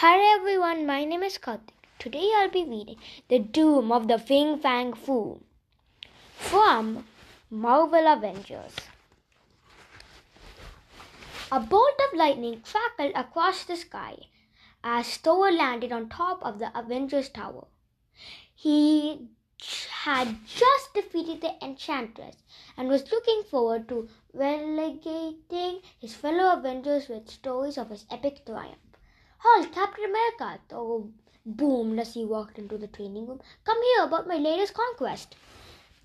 Hi everyone, my name is Karthik. Today I'll be reading The Doom of the Fin Fang Foom from Marvel Avengers. A bolt of lightning crackled across the sky as Thor landed on top of the Avengers Tower. He had just defeated the Enchantress and was looking forward to relegating his fellow Avengers with stories of his epic triumph. Hulk, Captain America! Thor boomed as he walked into the training room. Come here about my latest conquest.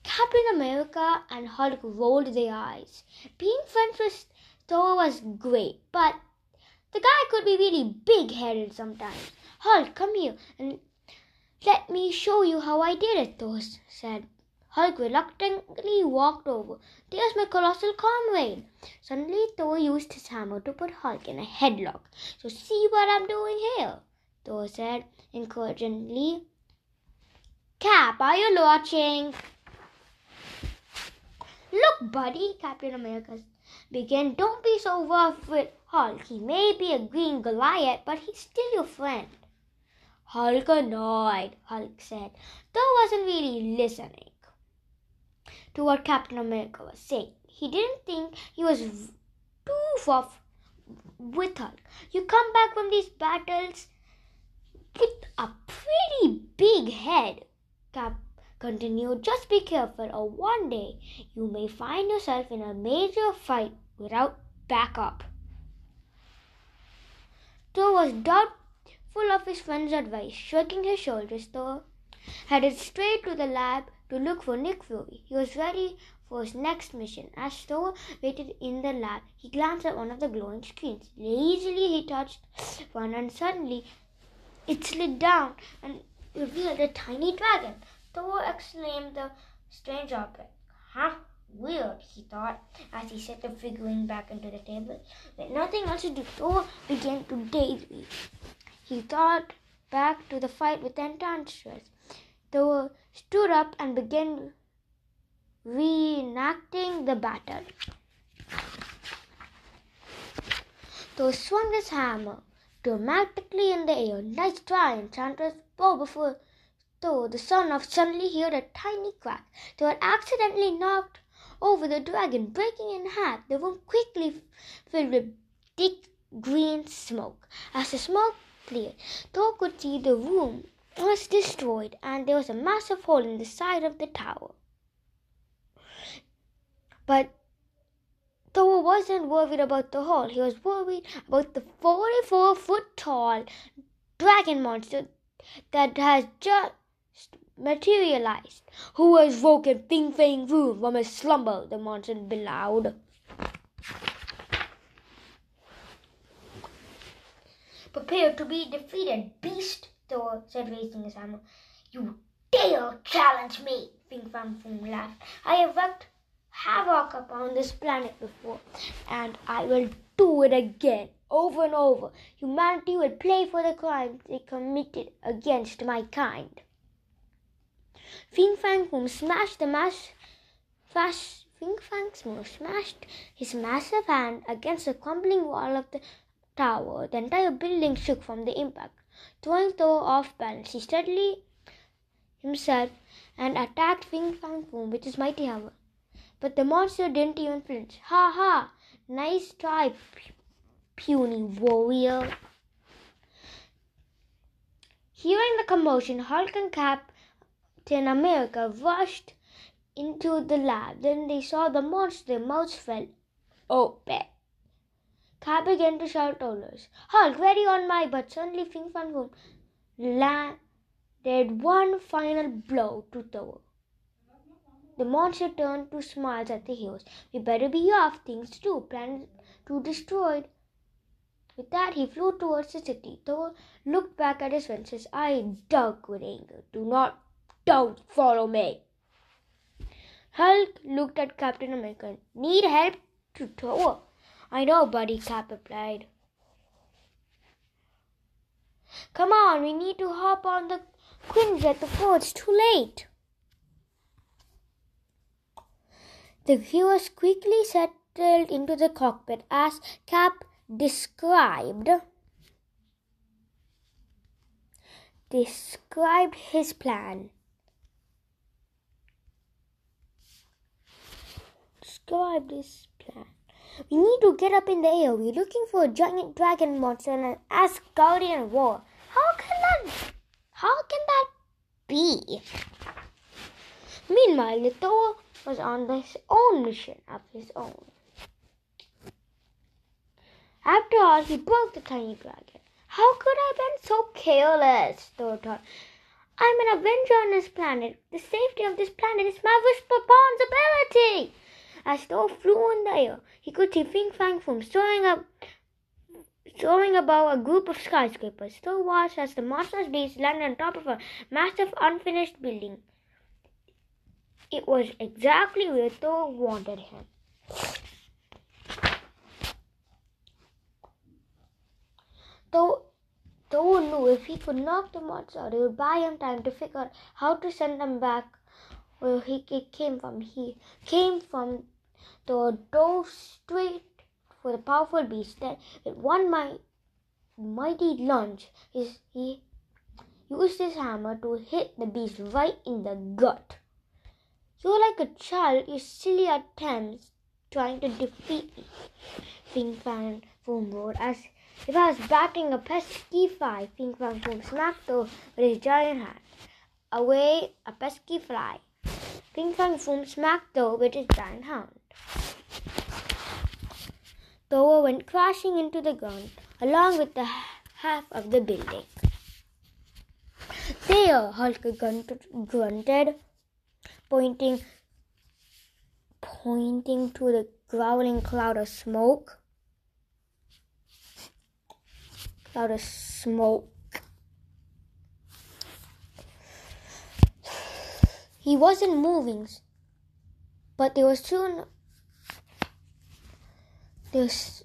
Captain America and Hulk rolled their eyes. Being friends with Thor was great, but the guy could be really big headed sometimes. Hulk, come here and let me show you how I did it, Thor said. Hulk reluctantly walked over. There's my colossal comrade. Suddenly, Thor used his hammer to put Hulk in a headlock. So, see what I'm doing here, Thor said encouragingly. Cap, are you watching? Look, buddy, Captain America began. Don't be so rough with Hulk. He may be a green Goliath, but he's still your friend. Hulk annoyed, Hulk said. Thor wasn't really listening to what Captain America was saying. He didn't think he was too far with Hulk. You come back from these battles with a pretty big head, Cap continued. Just be careful, or one day you may find yourself in a major fight without backup. Thor was doubtful of his friend's advice. Shrugging his shoulders, Thor headed straight to the lab to look for Nick Fury. He was ready for his next mission. As Thor waited in the lab, he glanced at one of the glowing screens. Lazily, he touched one, and suddenly it slid down and revealed a tiny dragon. Thor exclaimed the strange object. Huh? Weird, he thought, as he set the figurine back into the table. With nothing else to do, Thor began to daydream. He thought back to the fight with the Thor stood up and began reenacting the battle. Thor swung his hammer dramatically in the air. Nice try, Enchantress. Bow before Thor, the son of, suddenly heard a tiny crack. Thor accidentally knocked over the dragon, breaking in half. The room quickly filled with thick green smoke. As the smoke cleared, Thor could see the room was destroyed and there was a massive hole in the side of the tower. But Thor wasn't worried about the hole. He was worried about the 44 foot tall dragon monster that has just materialized. Who has woken Fin Fang Foom from his slumber? The monster bellowed. Prepare to be defeated, beast, Said, raising his hammer. You dare challenge me, Fin Fang Foom laughed. I have wreaked havoc upon this planet before, and I will do it again, over and over. Humanity will pay for the crimes they committed against my kind. Fin Fang Foom smashed the mass, fast, Fin Fang Foom smashed his massive hand against the crumbling wall of the tower. The entire building shook from the impact. Throwing Thor off balance, he steadied himself and attacked Fin Fang Foom with his mighty hammer. But the monster didn't even flinch. Ha ha! Nice try, puny warrior. Hearing the commotion, Hulk and Captain America rushed into the lab. Then they saw the monster, their mouths fell open. Cap began to shout orders. Hulk, ready on my butt. Suddenly, Fin Fang Foom landed one final blow to Thor. The monster turned to smiles at the heroes. We better be off. Things to do. Planet to destroyed. With that, he flew towards the city. Thor looked back at his friends. His eyes dark with anger. Do not, don't follow me. Hulk looked at Captain America. Need help to Thor. I know, buddy, Cap replied. Come on, we need to hop on the Quinjet before it's too late. The heroes quickly settled into the cockpit as Cap described. described his plan. Describe this plan. We need to get up in the air. We're looking for a giant dragon monster and an Asgardian war. How can that? How can that be? Meanwhile, Thor was on his own mission of his own. After all, he broke the tiny dragon. How could I have been so careless? Thor thought. I'm an avenger on this planet. The safety of this planet is my responsibility. As Thor flew in the air, he could see Fin Fang Foom soaring up soaring above a group of skyscrapers. Thor watched as the monster's beast landed on top of a massive unfinished building. It was exactly where Thor wanted him. Though Thor knew if he could knock the monster out, it would buy him time to figure out how to send them back where he came from. He came from the dove straight for the powerful beast. Then, with one mighty, mighty lunge, his, he used his hammer to hit the beast right in the gut. You're like a child, you silly attempts trying to defeat me. Fin Fang Foom roared as if I was batting a pesky fly, Fin Fang Foom smacked Thor with his giant hand. Away a pesky fly. Fin Fang Foom smacked Thor with his giant hand. Thor went crashing into the ground along with the half of the building. There, Hulk grunted, pointing pointing to the growling cloud of smoke. cloud of smoke. He wasn't moving, but there was soon there's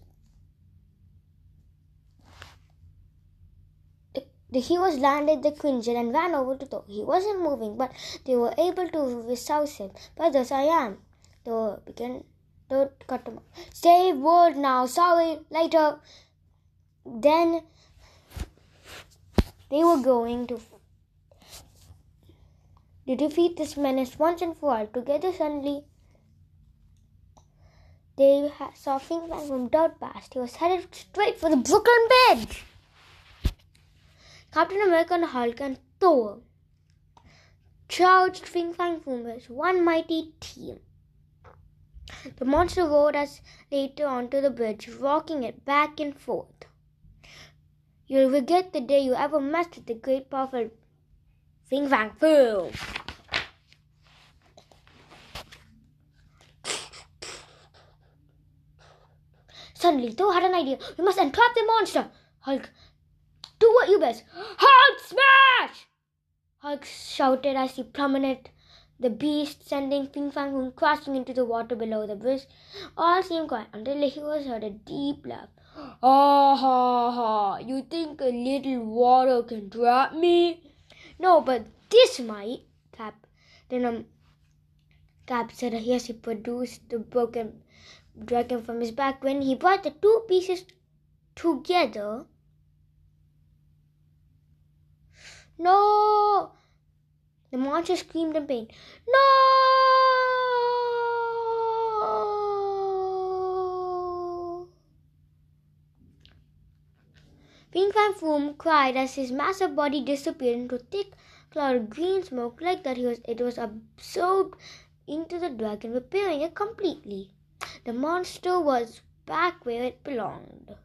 the heroes landed the Quinjet and ran over to Thor. He wasn't moving, but they were able to souse him. But thus I am. Thor began to cut him off. Save world now. Sorry, later. Then they were going to, to defeat this menace once and for all. Together, suddenly, they saw Fin Fang Foom dirt past. He was headed straight for the Brooklyn Bridge. Captain America and Hulk and Thor charged Fin Fang Foom as one mighty team. The monster rode us later onto the bridge, rocking it back and forth. You'll regret the day you ever messed with the great powerful Fin Fang Foom. Suddenly, Thor had an idea. We must entrap the monster. Hulk, do what you best. Hulk smash! Hulk shouted as he plummeted the beast, sending Fin Fang crashing into the water below the bridge. All seemed quiet until he was heard a deep laugh. Ah ha ha! You think a little water can trap me? No, but this might. Cap. Then um, Cap said yes, he produced the broken dragon from his back. When he brought the two pieces together, no! The monster screamed in pain. No! Fin Fang Foom cried as his massive body disappeared into thick cloud of green smoke like that he was, it was absorbed into the dragon, repairing it completely. The monster was back where it belonged.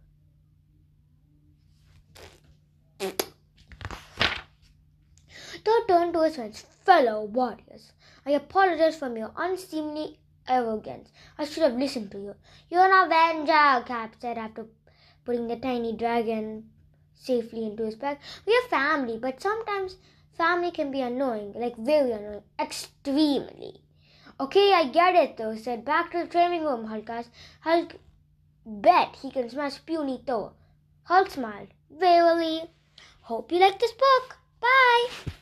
Thor turned to his fellow warriors. I apologize for your unseemly arrogance. I should have listened to you. You're an avenger, Cap said after putting the tiny dragon safely into his bag. We are family, but sometimes family can be annoying, like very annoying, extremely. Okay, I get it though, said back to the training room, Hulk Hulk bet he can smash puny Thor. Hulk smiled. Verily. Hope you like this book. Bye.